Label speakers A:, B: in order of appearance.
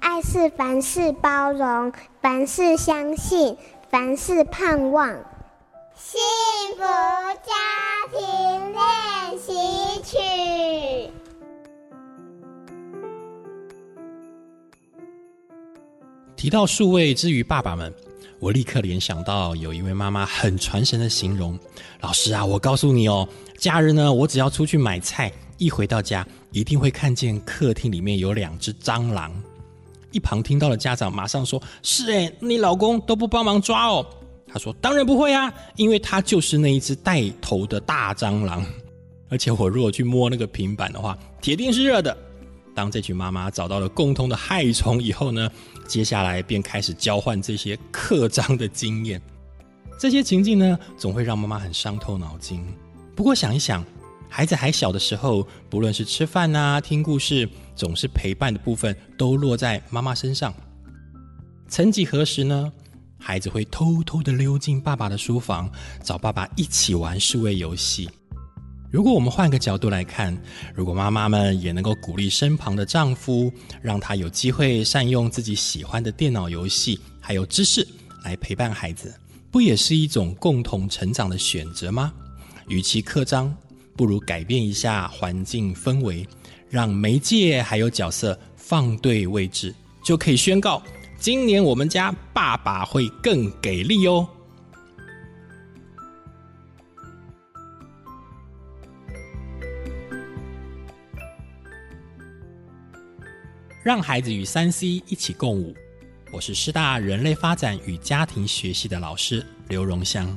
A: 爱是凡事包容，凡事相信，凡事盼望。幸福家庭练习曲。
B: 提到数位之于爸爸们，我立刻联想到有一位妈妈很传神的形容：老师啊，我告诉你哦，假日呢，我只要出去买菜，一回到家，一定会看见客厅里面有两只蟑螂。一旁听到的家长马上说：“是诶，你老公都不帮忙抓哦。”他说：“当然不会啊，因为他就是那一只带头的大蟑螂。而且我如果去摸那个平板的话，铁定是热的。”当这群妈妈找到了共同的害虫以后呢，接下来便开始交换这些克蟑的经验。这些情境呢，总会让妈妈很伤透脑筋。不过想一想，孩子还小的时候，不论是吃饭啊、听故事，总是陪伴的部分都落在妈妈身上。曾几何时呢，孩子会偷偷的溜进爸爸的书房，找爸爸一起玩数位游戏。如果我们换个角度来看，如果妈妈们也能够鼓励身旁的丈夫，让他有机会善用自己喜欢的电脑游戏，还有知识来陪伴孩子，不也是一种共同成长的选择吗？与其刻章，不如改变一下环境氛围，让媒介还有角色放对位置，就可以宣告，今年我们家爸爸会更给力哦。让孩子与三 C 一起共舞。我是师大人类发展与家庭学系的老师刘荣香。